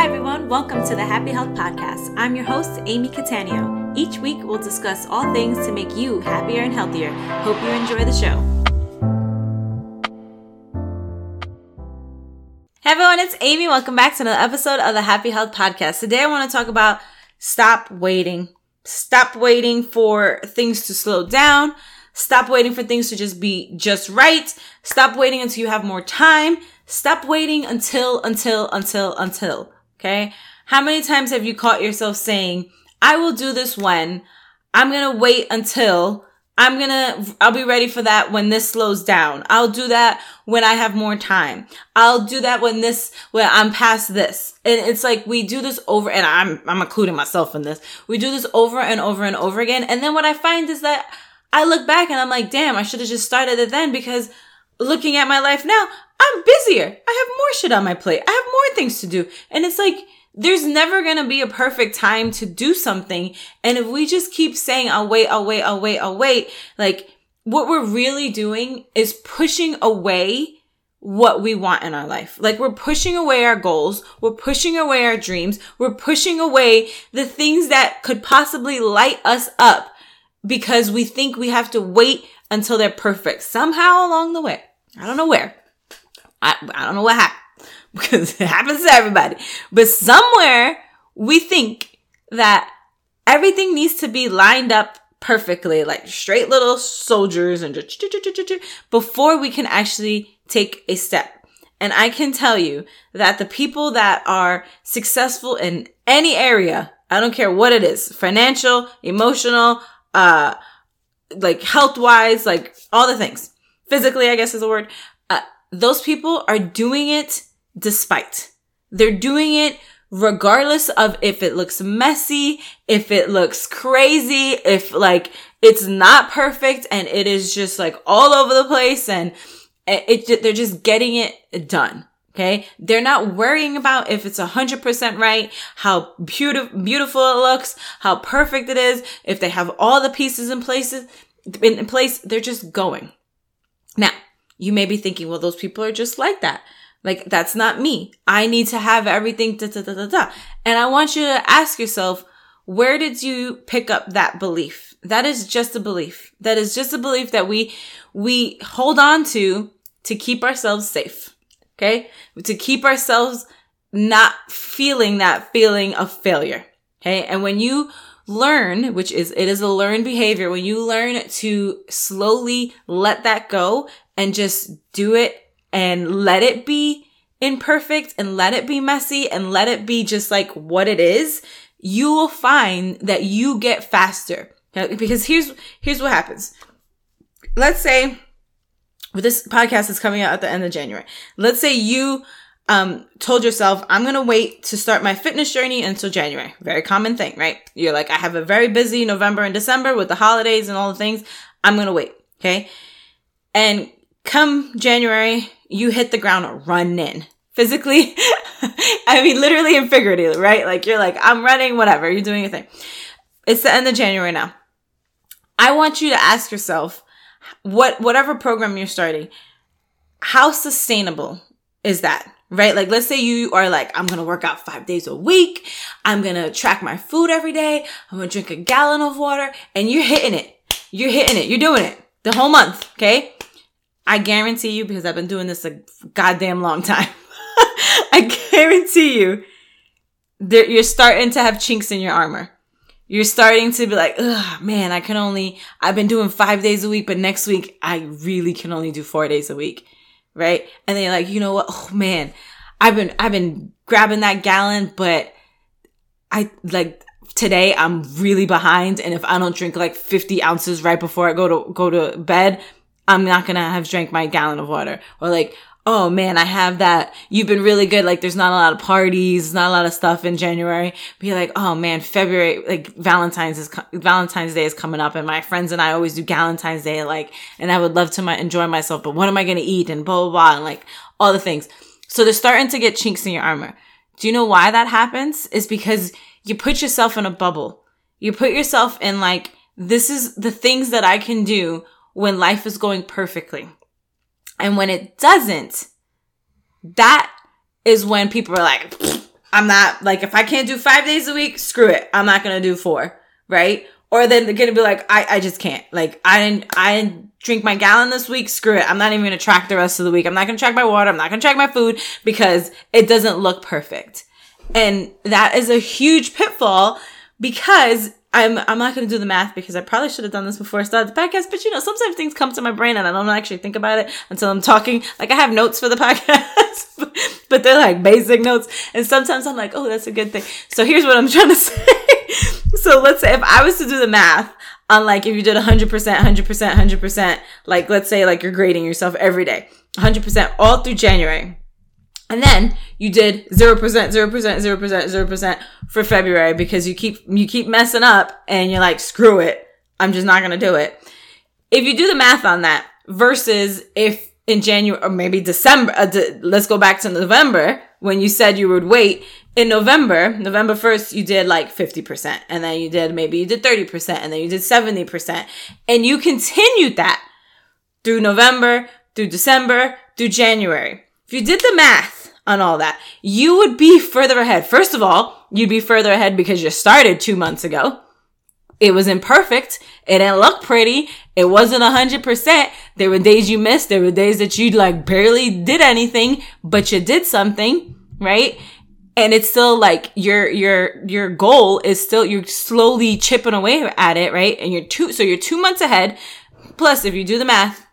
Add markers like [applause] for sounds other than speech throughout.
Hi, everyone. Welcome to the Happy Health Podcast. I'm your host, Amy Catania. Each week, we'll discuss all things to make you happier and healthier. Hope you enjoy the show. Hey, everyone. It's Amy. Welcome back to another episode of the Happy Health Podcast. Today, I want to talk about stop waiting. Stop waiting for things to slow down. Stop waiting for things to just be just right. Stop waiting until you have more time. Stop waiting until, until, until, until. Okay. How many times have you caught yourself saying, I will do this when I'm going to wait until I'm going to, I'll be ready for that when this slows down. I'll do that when I have more time. I'll do that when this, when I'm past this. And it's like we do this over, and I'm, I'm including myself in this. We do this over and over and over again. And then what I find is that I look back and I'm like, damn, I should have just started it then because looking at my life now, I'm busier. I have more shit on my plate. I have more things to do. And it's like, there's never going to be a perfect time to do something. And if we just keep saying, I'll wait, I'll wait, I'll wait, I'll wait, like what we're really doing is pushing away what we want in our life. Like we're pushing away our goals. We're pushing away our dreams. We're pushing away the things that could possibly light us up because we think we have to wait until they're perfect somehow along the way. I don't know where. I, I don't know what happened because [laughs] it happens to everybody, but somewhere we think that everything needs to be lined up perfectly, like straight little soldiers and just before we can actually take a step. And I can tell you that the people that are successful in any area, I don't care what it is, financial, emotional, uh, like health wise, like all the things, physically, I guess is the word. Uh, those people are doing it despite. They're doing it regardless of if it looks messy, if it looks crazy, if like it's not perfect and it is just like all over the place and it, it they're just getting it done. Okay. They're not worrying about if it's a hundred percent right, how beautiful, beautiful it looks, how perfect it is, if they have all the pieces in places, in place, they're just going. Now, you may be thinking, well, those people are just like that. Like, that's not me. I need to have everything, da, da, da, da, da. And I want you to ask yourself, where did you pick up that belief? That is just a belief. That is just a belief that we, we hold on to to keep ourselves safe. Okay. To keep ourselves not feeling that feeling of failure. Okay. And when you learn, which is, it is a learned behavior, when you learn to slowly let that go and just do it and let it be imperfect and let it be messy and let it be just like what it is, you will find that you get faster. Because here's, here's what happens. Let's say, this podcast is coming out at the end of January. Let's say you um, told yourself, I'm going to wait to start my fitness journey until January. Very common thing, right? You're like, I have a very busy November and December with the holidays and all the things. I'm going to wait. Okay. And come January, you hit the ground running physically. [laughs] I mean, literally and figuratively, right? Like you're like, I'm running, whatever. You're doing your thing. It's the end of January now. I want you to ask yourself, what, whatever program you're starting, how sustainable is that? Right? Like, let's say you are like, I'm to work out five days a week. I'm to track my food every day. I'm to drink a gallon of water and you're hitting it. You're hitting it. You're doing it the whole month. Okay. I guarantee you, because I've been doing this a goddamn long time. [laughs] I guarantee you that you're starting to have chinks in your armor you're starting to be like, ugh, man, I can only, I've been doing five days a week, but next week I really can only do four days a week. Right. And you're like, you know what? Oh man, I've been, I've been grabbing that gallon, but I like today I'm really behind. And if I don't drink like 50 ounces right before I go to, go to bed, I'm not going to have drank my gallon of water or like, oh man, I have that. You've been really good. Like there's not a lot of parties, not a lot of stuff in January. Be like, oh man, February, like Valentine's is, Valentine's Day is coming up and my friends and I always do Valentine's Day, like, and I would love to my, enjoy myself, but what am I going to eat and blah, blah, blah, and like all the things. So they're starting to get chinks in your armor. Do you know why that happens? Is because you put yourself in a bubble. You put yourself in like, this is the things that I can do when life is going perfectly. And when it doesn't, that is when people are like, I'm not like, if I can't do five days a week, screw it. I'm not going to do four. Right. Or then they're going to be like, I, I just can't. Like, I didn't, I didn't drink my gallon this week. Screw it. I'm not even going to track the rest of the week. I'm not going to track my water. I'm not going to track my food because it doesn't look perfect. And that is a huge pitfall because I'm I'm not going to do the math because I probably should have done this before I started the podcast. But you know, sometimes things come to my brain and I don't actually think about it until I'm talking. Like I have notes for the [laughs] podcast, but they're like basic notes. And sometimes I'm like, oh, that's a good thing. So here's what I'm trying to [laughs] say. so let's say if I was to do the math on like if you did 100%, 100%, 100%, like let's say like you're grading yourself every day, 100% all through January and then you did 0%, 0%, 0%, 0% for February because you keep, you keep messing up and you're like, screw it. I'm just not going to do it. If you do the math on that versus if in January or maybe December, uh, de- let's go back to November when you said you would wait in November, November 1st, you did like 50% and then you did, maybe you did 30% and then you did 70% and you continued that through November, through December, through January. If you did the math, on all that, you would be further ahead. First of all, you'd be further ahead because you started two months ago. It was imperfect. It didn't look pretty. It wasn't a hundred percent. There were days you missed. There were days that you like barely did anything, but you did something, right? And it's still like your, your, your goal is still, you're slowly chipping away at it, right? And you're two, so you're two months ahead. Plus, if you do the math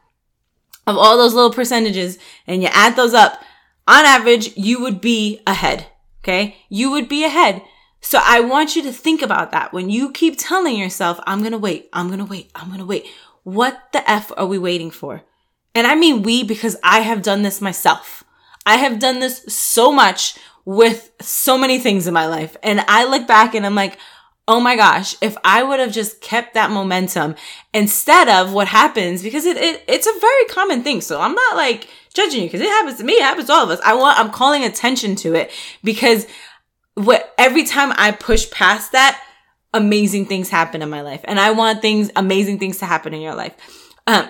of all those little percentages and you add those up, on average, you would be ahead. Okay. You would be ahead. So I want you to think about that when you keep telling yourself, I'm going to wait. I'm going to wait. I'm going to wait. What the F are we waiting for? And I mean we because I have done this myself. I have done this so much with so many things in my life. And I look back and I'm like, oh my gosh, if I would have just kept that momentum instead of what happens, because it, it it's a very common thing. So I'm not like judging you because it happens to me, it happens to all of us. I want, I'm calling attention to it because what every time I push past that, amazing things happen in my life. And I want things, amazing things to happen in your life. Um,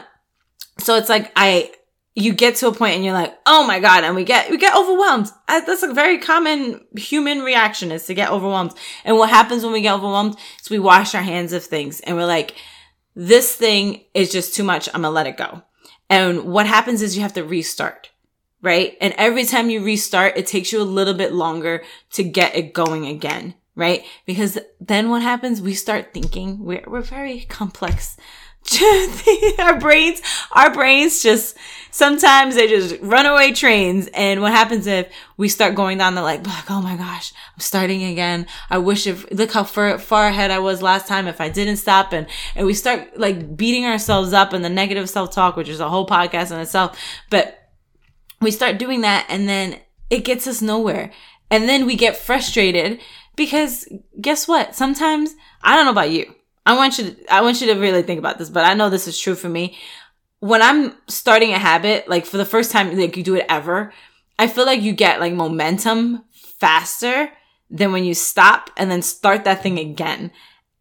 so it's like I, you get to a point and you're like, oh my God. And we get, we get overwhelmed. That's a very common human reaction is to get overwhelmed. And what happens when we get overwhelmed is we wash our hands of things and we're like, this thing is just too much. I'm going to let it go. And what happens is you have to restart, right? And every time you restart, it takes you a little bit longer to get it going again, right? Because then what happens? We start thinking. We're, we're very complex [laughs] our brains, our brains just sometimes they just runaway trains. And what happens if we start going down the like, like, oh my gosh, I'm starting again. I wish if look how far far ahead I was last time if I didn't stop and and we start like beating ourselves up and the negative self talk, which is a whole podcast in itself. But we start doing that and then it gets us nowhere. And then we get frustrated because guess what? Sometimes I don't know about you I want you to, I want you to really think about this, but I know this is true for me. When I'm starting a habit, like for the first time, like you do it ever, I feel like you get like momentum faster than when you stop and then start that thing again.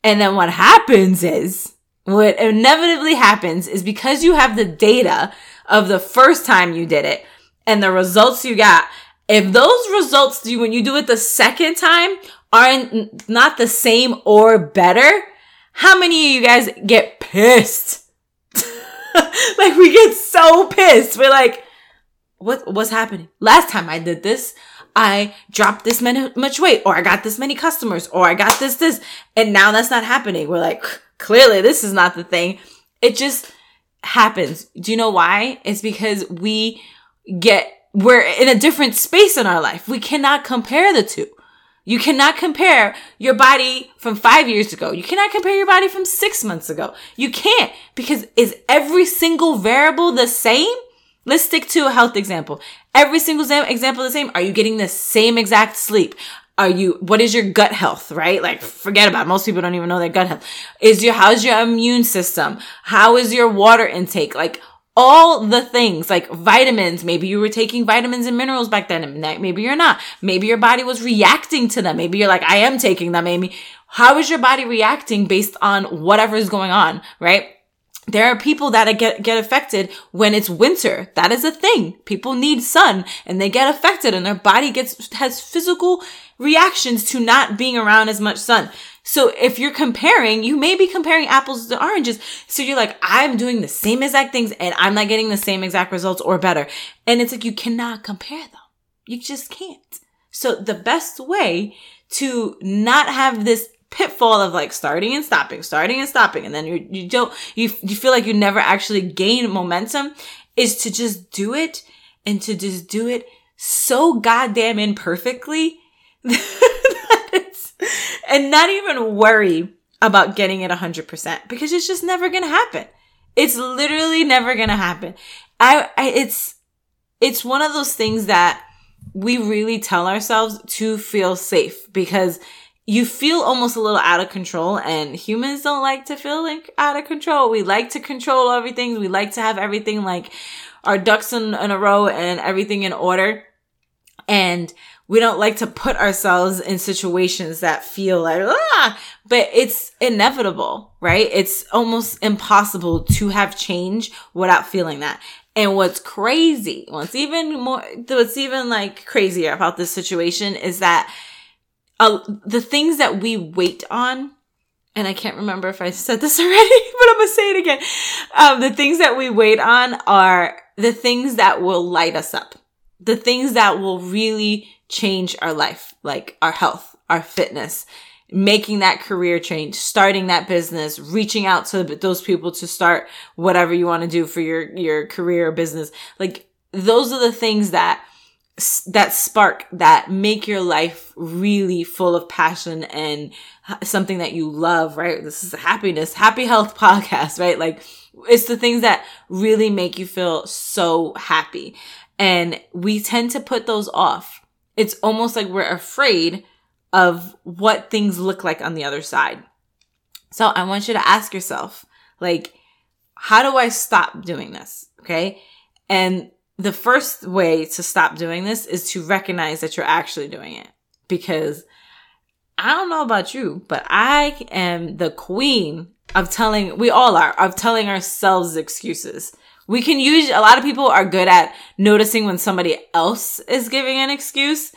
And then what happens is, what inevitably happens is because you have the data of the first time you did it and the results you got, if those results you, when you do it the second time are not the same or better, how many of you guys get pissed? [laughs] like we get so pissed. We're like, what, what's happening? Last time I did this, I dropped this many, much weight or I got this many customers or I got this, this. And now that's not happening. We're like, clearly this is not the thing. It just happens. Do you know why? It's because we get, we're in a different space in our life. We cannot compare the two. You cannot compare your body from five years ago. You cannot compare your body from six months ago. You can't because is every single variable the same? Let's stick to a health example. Every single example the same. Are you getting the same exact sleep? Are you, what is your gut health, right? Like, forget about it. Most people don't even know their gut health. Is your, how's your immune system? How is your water intake? Like, all the things like vitamins. Maybe you were taking vitamins and minerals back then. Maybe you're not. Maybe your body was reacting to them. Maybe you're like, I am taking them, Amy. How is your body reacting based on whatever is going on? Right. there are people that get, get affected when it's winter. That is a thing. People need sun and they get affected and their body gets, has physical reactions to not being around as much sun. So if you're comparing, you may be comparing apples to oranges. So you're like, I'm doing the same exact things and I'm not getting the same exact results or better. And it's like, you cannot compare them. You just can't. So the best way to not have this pitfall of like starting and stopping, starting and stopping, and then you you don't you you feel like you never actually gain momentum is to just do it and to just do it so goddamn imperfectly [laughs] and not even worry about getting it 100% because it's just never going to happen. It's literally never going to happen. I, I it's it's one of those things that we really tell ourselves to feel safe because you feel almost a little out of control and humans don't like to feel like out of control. We like to control everything. We like to have everything like our ducks in, in a row and everything in order. And we don't like to put ourselves in situations that feel like, ah, but it's inevitable, right? It's almost impossible to have change without feeling that. And what's crazy, what's even more, what's even like crazier about this situation is that uh, the things that we wait on, and I can't remember if I said this [laughs] already, but I'm gonna say it again. Um, the things that we wait on are the things that will light us up. The things that will really change our life, like our health, our fitness, making that career change, starting that business, reaching out to those people to start whatever you want to do for your, your career or business. Like those are the things that that spark that make your life really full of passion and something that you love, right? This is happiness, happy health [laughs] podcast, right? Like it's the things that really make you feel so happy. And we tend to put those off. It's almost like we're afraid of what things look like on the other side. So I want you to ask yourself, like, how do I stop doing this? Okay. And the first way to stop doing this is to recognize that you're actually doing it because I don't know about you, but I am the queen of telling, we all are, of telling ourselves excuses. We can use, a lot of people are good at noticing when somebody else is giving an excuse,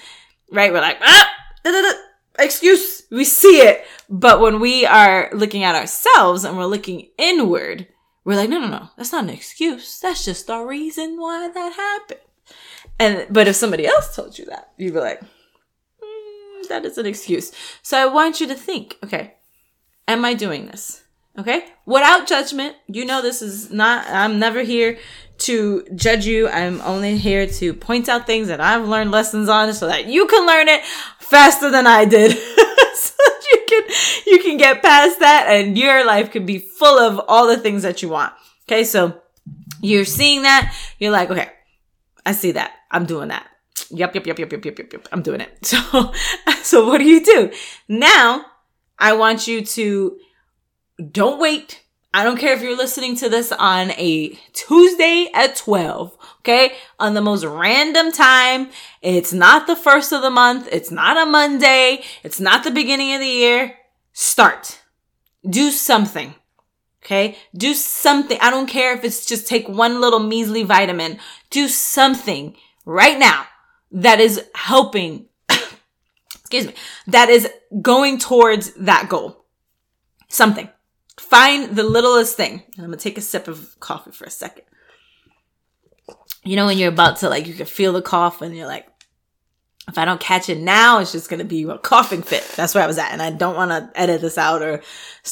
right? We're like, ah, da, da, da, excuse. We see it. But when we are looking at ourselves and we're looking inward, we're like, no, no, no, that's not an excuse. That's just the reason why that happened. And, but if somebody else told you that, you'd be like, mm, that is an excuse. So I want you to think, okay, am I doing this? Okay. Without judgment. You know, this is not, I'm never here to judge you. I'm only here to point out things that I've learned lessons on so that you can learn it faster than I did. [laughs] So that you can you can get past that and your life can be full of all the things that you want. Okay, so you're seeing that, you're like, okay, I see that. I'm doing that. Yep, yep, yep, yep, yep, yep, yep, yep. I'm doing it. [laughs] So so what do you do? Now I want you to don't wait. I don't care if you're listening to this on a Tuesday at 12. Okay. On the most random time. It's not the first of the month. It's not a Monday. It's not the beginning of the year. Start. Do something. Okay. Do something. I don't care if it's just take one little measly vitamin. Do something right now that is helping. [coughs] excuse me. That is going towards that goal. Something. Find the littlest thing. And I'm to take a sip of coffee for a second you know, when you're about to like, you can feel the cough and you're like, if I don't catch it now, it's just going to be a coughing fit. That's where I was at. And I don't want to edit this out or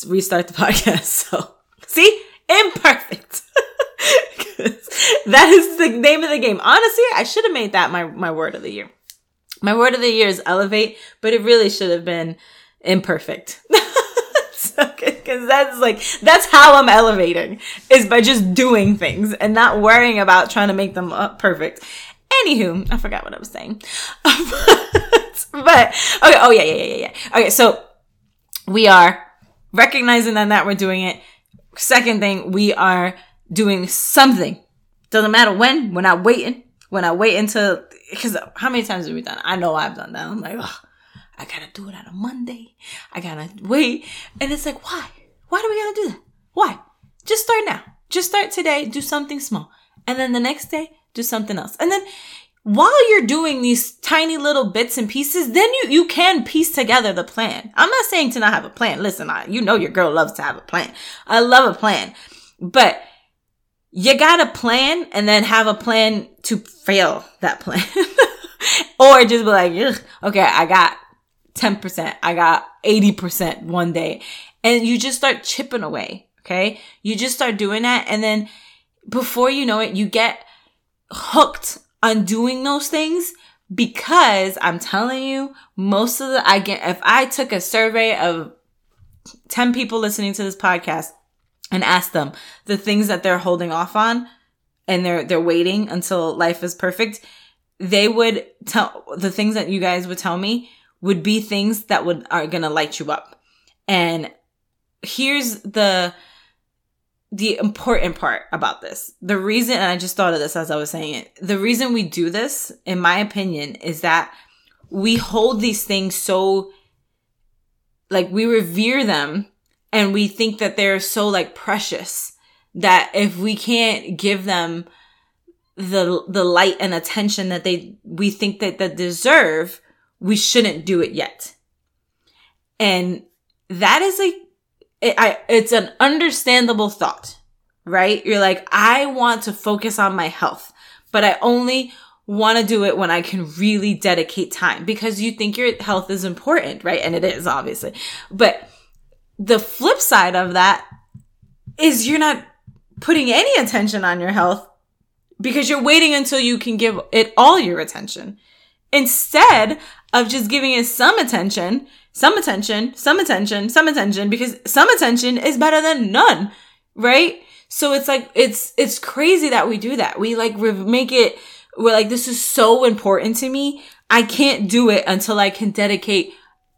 restart the [laughs] podcast. So see, imperfect. [laughs] that is the name of the game. Honestly, I should have made that my, my word of the year. My word of the year is elevate, but it really should have been imperfect. [laughs] Cause that's like, that's how I'm elevating is by just doing things and not worrying about trying to make them perfect. Anywho, I forgot what I was saying. but, [laughs] but, okay. Oh yeah, yeah, yeah, yeah. Okay. So we are recognizing that, that we're doing it. Second thing, we are doing something. Doesn't matter when, we're not waiting. We're not waiting to, cause how many times have we done? I know I've done that. I'm like, I gotta do it on a Monday. I gotta wait. And it's like, why? Why do we gotta do that? Why? Just start now. Just start today. Do something small. And then the next day, do something else. And then while you're doing these tiny little bits and pieces, then you, you can piece together the plan. I'm not saying to not have a plan. Listen, I, you know your girl loves to have a plan. I love a plan, but you got to plan and then have a plan to fail that plan. [laughs] or just be like, okay, I got 10%. I got 80% one day. And you just start chipping away. Okay. You just start doing that. And then before you know it, you get hooked on doing those things because I'm telling you, most of the, I get, if I took a survey of 10 people listening to this podcast and asked them the things that they're holding off on and they're, they're waiting until life is perfect, they would tell the things that you guys would tell me would be things that would, are going to light you up. And here's the, the important part about this. The reason, and I just thought of this as I was saying it, the reason we do this, in my opinion, is that we hold these things so, like, we revere them and we think that they're so, like, precious that if we can't give them the, the light and attention that they, we think that they deserve, we shouldn't do it yet. And that is a it, I, it's an understandable thought, right? You're like, I want to focus on my health, but I only want to do it when I can really dedicate time because you think your health is important, right? And it is obviously. But the flip side of that is you're not putting any attention on your health because you're waiting until you can give it all your attention instead of just giving it some attention some attention, some attention, some attention, because some attention is better than none, right? So it's like, it's, it's crazy that we do that. We like make it, we're like, this is so important to me. I can't do it until I can dedicate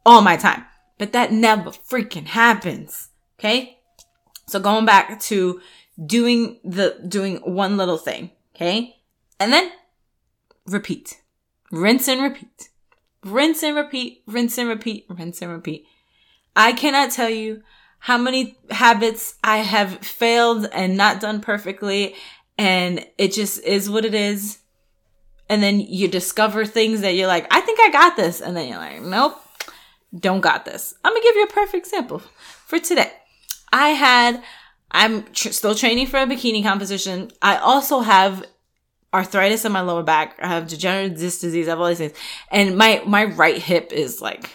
all my time. But that never freaking happens. Okay. So going back to doing the, doing one little thing. Okay. And then repeat, rinse and repeat rinse and repeat, rinse and repeat, rinse and repeat. I cannot tell you how many habits I have failed and not done perfectly. And it just is what it is. And then you discover things that you're like, I think I got this. And then you're like, nope, don't got this. I'm going to give you a perfect example for today. I had, I'm tr- still training for a bikini composition. I also have arthritis in my lower back. I have degenerative disc disease. I have all these things. And my, my right hip is like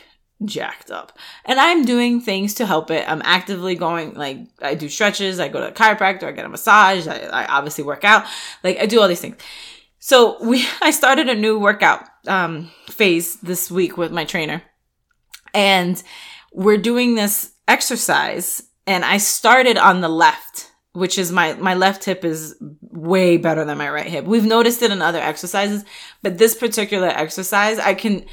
jacked up. And I'm doing things to help it. I'm actively going, like, I do stretches, I go to a chiropractor, I get a massage, I, I obviously work out. Like, I do all these things. So we, [laughs] I started a new workout, um, phase this week with my trainer. And we're doing this exercise and I started on the left which is my my left hip is way better than my right hip. We've noticed it in other exercises, but this particular exercise, I can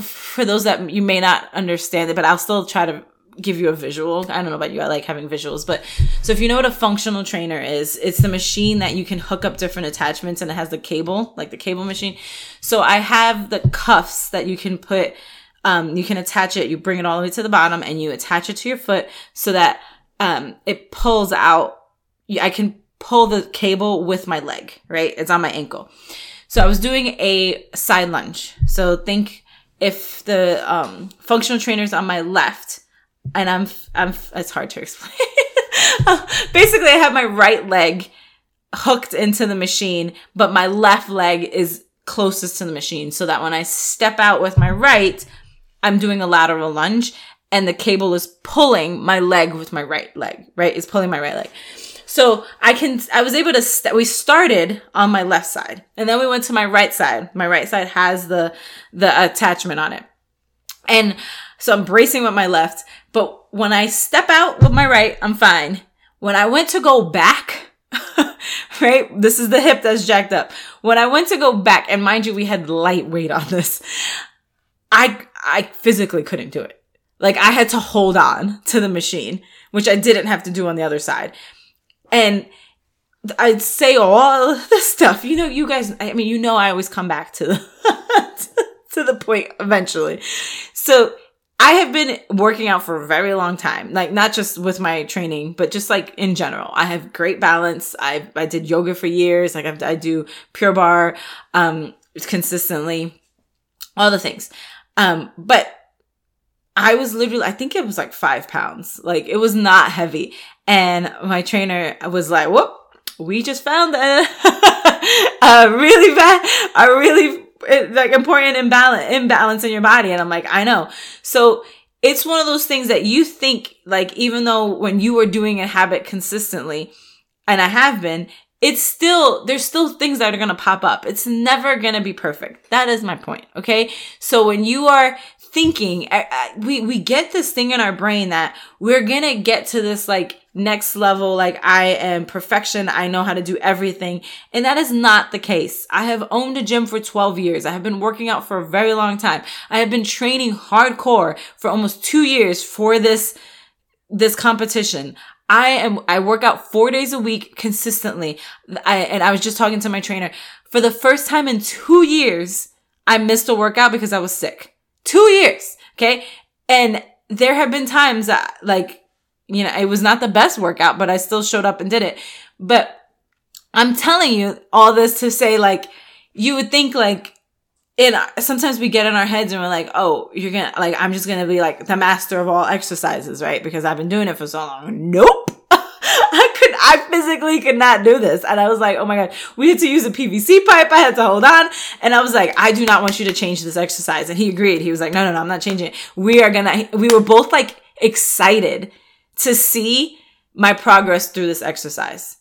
for those that you may not understand it, but I'll still try to give you a visual. I don't know about you. I like having visuals, but so if you know what a functional trainer is, it's the machine that you can hook up different attachments and it has the cable, like the cable machine. So I have the cuffs that you can put um, you can attach it, you bring it all the way to the bottom and you attach it to your foot so that um, it pulls out. I can pull the cable with my leg, right? It's on my ankle. So I was doing a side lunge. So think if the um, functional trainer is on my left, and I'm, I'm, it's hard to explain. [laughs] Basically, I have my right leg hooked into the machine, but my left leg is closest to the machine so that when I step out with my right, I'm doing a lateral lunge and the cable is pulling my leg with my right leg, right? It's pulling my right leg. So I can, I was able to, st- we started on my left side and then we went to my right side. My right side has the, the attachment on it. And so I'm bracing with my left, but when I step out with my right, I'm fine. When I went to go back, [laughs] right? This is the hip that's jacked up. When I went to go back, and mind you, we had light weight on this. I, I physically couldn't do it. Like I had to hold on to the machine, which I didn't have to do on the other side. And I'd say all [laughs] the stuff. You know, you guys, I mean, you know, I always come back to the, [laughs] to the point eventually. So I have been working out for a very long time, like not just with my training, but just like in general. I have great balance. I I did yoga for years. Like I've, I do Pure Barre um, consistently, all the things. Um, but I was literally, I think it was like five pounds. Like it was not heavy. And my trainer was like, whoop, we just found a, [laughs] a really bad, a really like important imbalance, imbalance in your body. And I'm like, I know. So it's one of those things that you think like, even though when you are doing a habit consistently, and I have been, it's still, there's still things that are going to pop up. It's never going to be perfect. That is my point. Okay. So when you are thinking, we, we get this thing in our brain that we're to get to this like next level, like I am perfection. I know how to do everything. And that is not the case. I have owned a gym for 12 years. I have been working out for a very long time. I have been training hardcore for almost two years for this, this competition. I am, I work out four days a week consistently. I, and I was just talking to my trainer for the first time in two years. I missed a workout because I was sick. Two years. Okay. And there have been times that like, you know, it was not the best workout, but I still showed up and did it. But I'm telling you all this to say like, you would think like, and sometimes we get in our heads and we're like, oh, you're gonna, like, I'm just gonna be like the master of all exercises, right? Because I've been doing it for so long. Nope. [laughs] I physically could not do this. And I was like, oh my God, we had to use a PVC pipe. I had to hold on. And I was like, I do not want you to change this exercise. And he agreed. He was like, no, no, no, I'm not changing it. We are gonna, we were both like excited to see my progress through this exercise.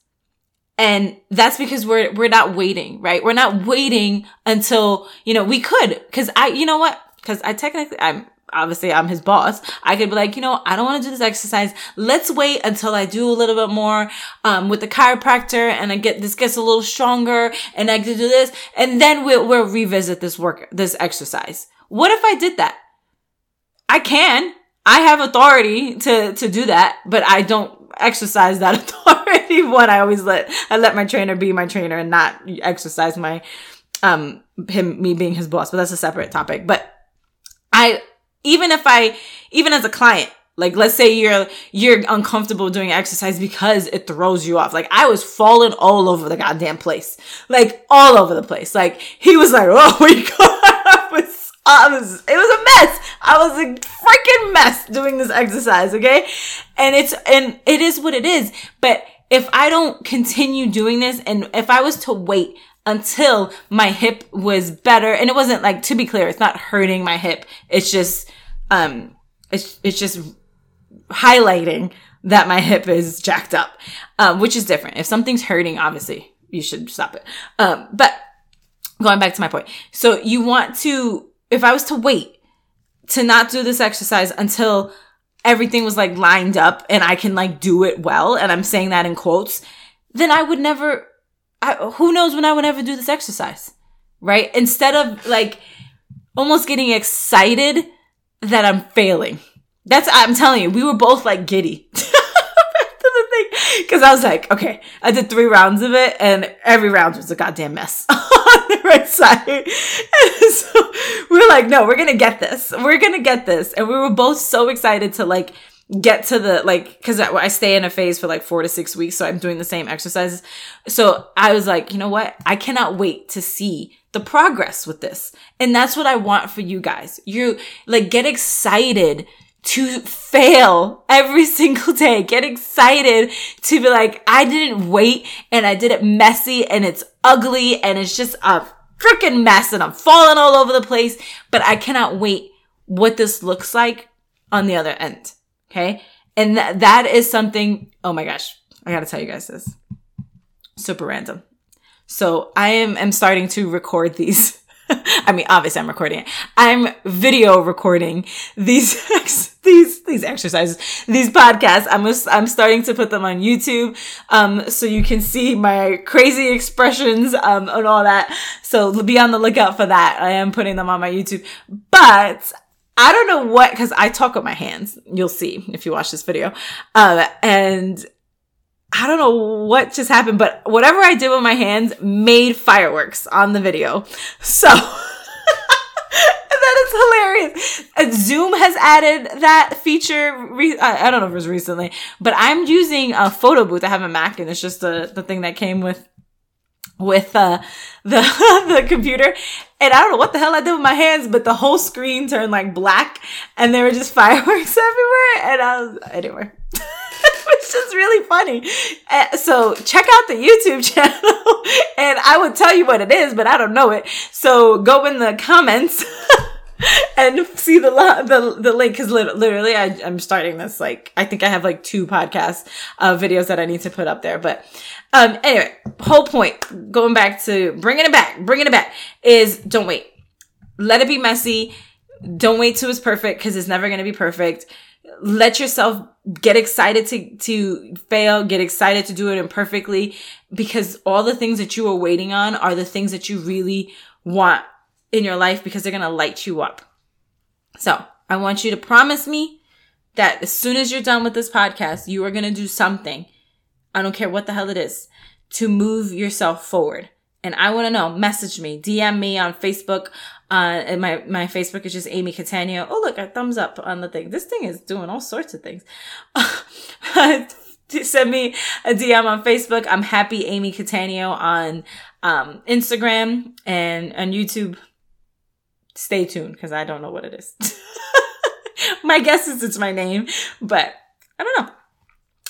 And that's because we're, we're not waiting, right? We're not waiting until, you know, we could, cause I, you know what? Cause I technically, I'm, obviously I'm his boss. I could be like, you know, I don't want to do this exercise. Let's wait until I do a little bit more, um, with the chiropractor and I get, this gets a little stronger and I can do this. And then we'll, we'll revisit this work, this exercise. What if I did that? I can. I have authority to, to do that, but I don't exercise that [laughs] authority when I always let, I let my trainer be my trainer and not exercise my, um, him, me being his boss, but that's a separate topic. But I, even if I, even as a client, like let's say you're you're uncomfortable doing exercise because it throws you off. Like I was falling all over the goddamn place. Like all over the place. Like he was like, "Oh [laughs] my god." was it was a mess. I was a freaking mess doing this exercise, okay? And it's and it is what it is. But if I don't continue doing this and if I was to wait until my hip was better and it wasn't like to be clear, it's not hurting my hip. It's just um it's it's just highlighting that my hip is jacked up. Um, which is different. If something's hurting, obviously you should stop it. Um, but going back to my point. So you want to if I was to wait to not do this exercise until everything was like lined up and I can like do it well, and I'm saying that in quotes, then I would never, I, who knows when I would ever do this exercise, right? Instead of like almost getting excited that I'm failing. That's, I'm telling you, we were both like giddy. [laughs] Cause I was like, okay, I did three rounds of it and every round was a goddamn mess [laughs] on the right side. And so we're like, no, we're going to get this. We're going to get this. And we were both so excited to like get to the like because I, I stay in a phase for like four to six weeks so i'm doing the same exercises so i was like you know what i cannot wait to see the progress with this and that's what i want for you guys you like get excited to fail every [laughs] single day. Get excited to be like, I didn't wait and I did it messy and it's ugly and it's just a freaking mess and I'm falling all over the place, but I cannot wait what this looks like on the other end. Okay. And th- that is something, oh my gosh, I gotta tell you guys this. Super random. So I am, am starting to record these [laughs] I mean, obviously I'm recording it. I'm video recording these, [laughs] these, these exercises, these podcasts. I'm, I'm starting to put them on YouTube. Um, so you can see my crazy expressions, um, and all that. So be on the lookout for that. I am putting them on my YouTube, but I don't know what, cause I talk with my hands. You'll see if you watch this video. Uh, and I don't know what just happened, but whatever I did with my hands made fireworks on the video. So [laughs] that is hilarious. Zoom has added that feature. Re- I, I don't know if it was recently, but I'm using a photo booth. I have a Mac and it's just the, the thing that came with with uh, the [laughs] the computer, and I don't know what the hell I did with my hands, but the whole screen turned like black, and there were just [laughs] fireworks everywhere, and I was anyway. [laughs] Which is really funny. Uh, so check out the YouTube [laughs] channel, and I would tell you what it is, but I don't know it. So go in the comments. [laughs] and see the the the link because literally I, am starting this like I think I have like two podcast uh, videos that I need to put up there. But um, anyway, whole point going back to bringing it back, bringing it back is don't wait, let it be messy. Don't wait till it's perfect because it's never going to be perfect. Let yourself get excited to to fail, get excited to do it imperfectly because all the things that you are waiting on are the things that you really want in your life because they're going to light you up. So I want you to promise me that as soon as you're done with this podcast, you are going to do something. I don't care what the hell it is to move yourself forward. And I want to know, message me, DM me on Facebook. Uh, and my, my Facebook is just Amy Catania. Oh, look, a thumbs up on the thing. This thing is doing all sorts of things. [laughs] Send me a DM on Facebook. I'm happy Amy Catania on, um, Instagram and on YouTube stay tuned because I don't know what it is. [laughs] my guess is it's my name, but I don't know.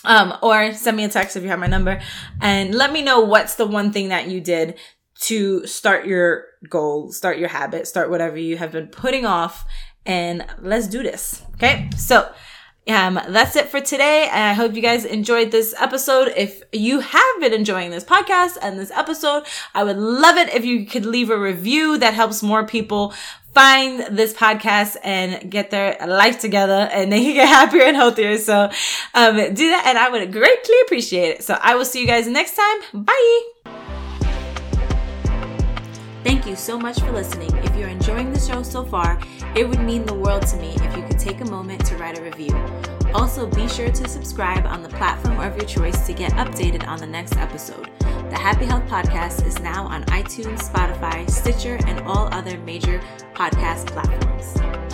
Um, or send me a text if you have my number and let me know what's the one thing that you did to start your goal, start your habit, start whatever you have been putting off and let's do this. Okay. So, um, that's it for today. I hope you guys enjoyed this episode. If you have been enjoying this podcast and this episode, I would love it if you could leave a review that helps more people find this podcast and get their life together and they can get happier and healthier. So, um, do that and I would greatly appreciate it. So I will see you guys next time. Bye. Thank you so much for listening. If you're enjoying the show so far, it would mean the world to me if you could take a moment to write a review. Also, be sure to subscribe on the platform of your choice to get updated on the next episode. The Happy Health Podcast is now on iTunes, Spotify, Stitcher, and all other major podcast platforms.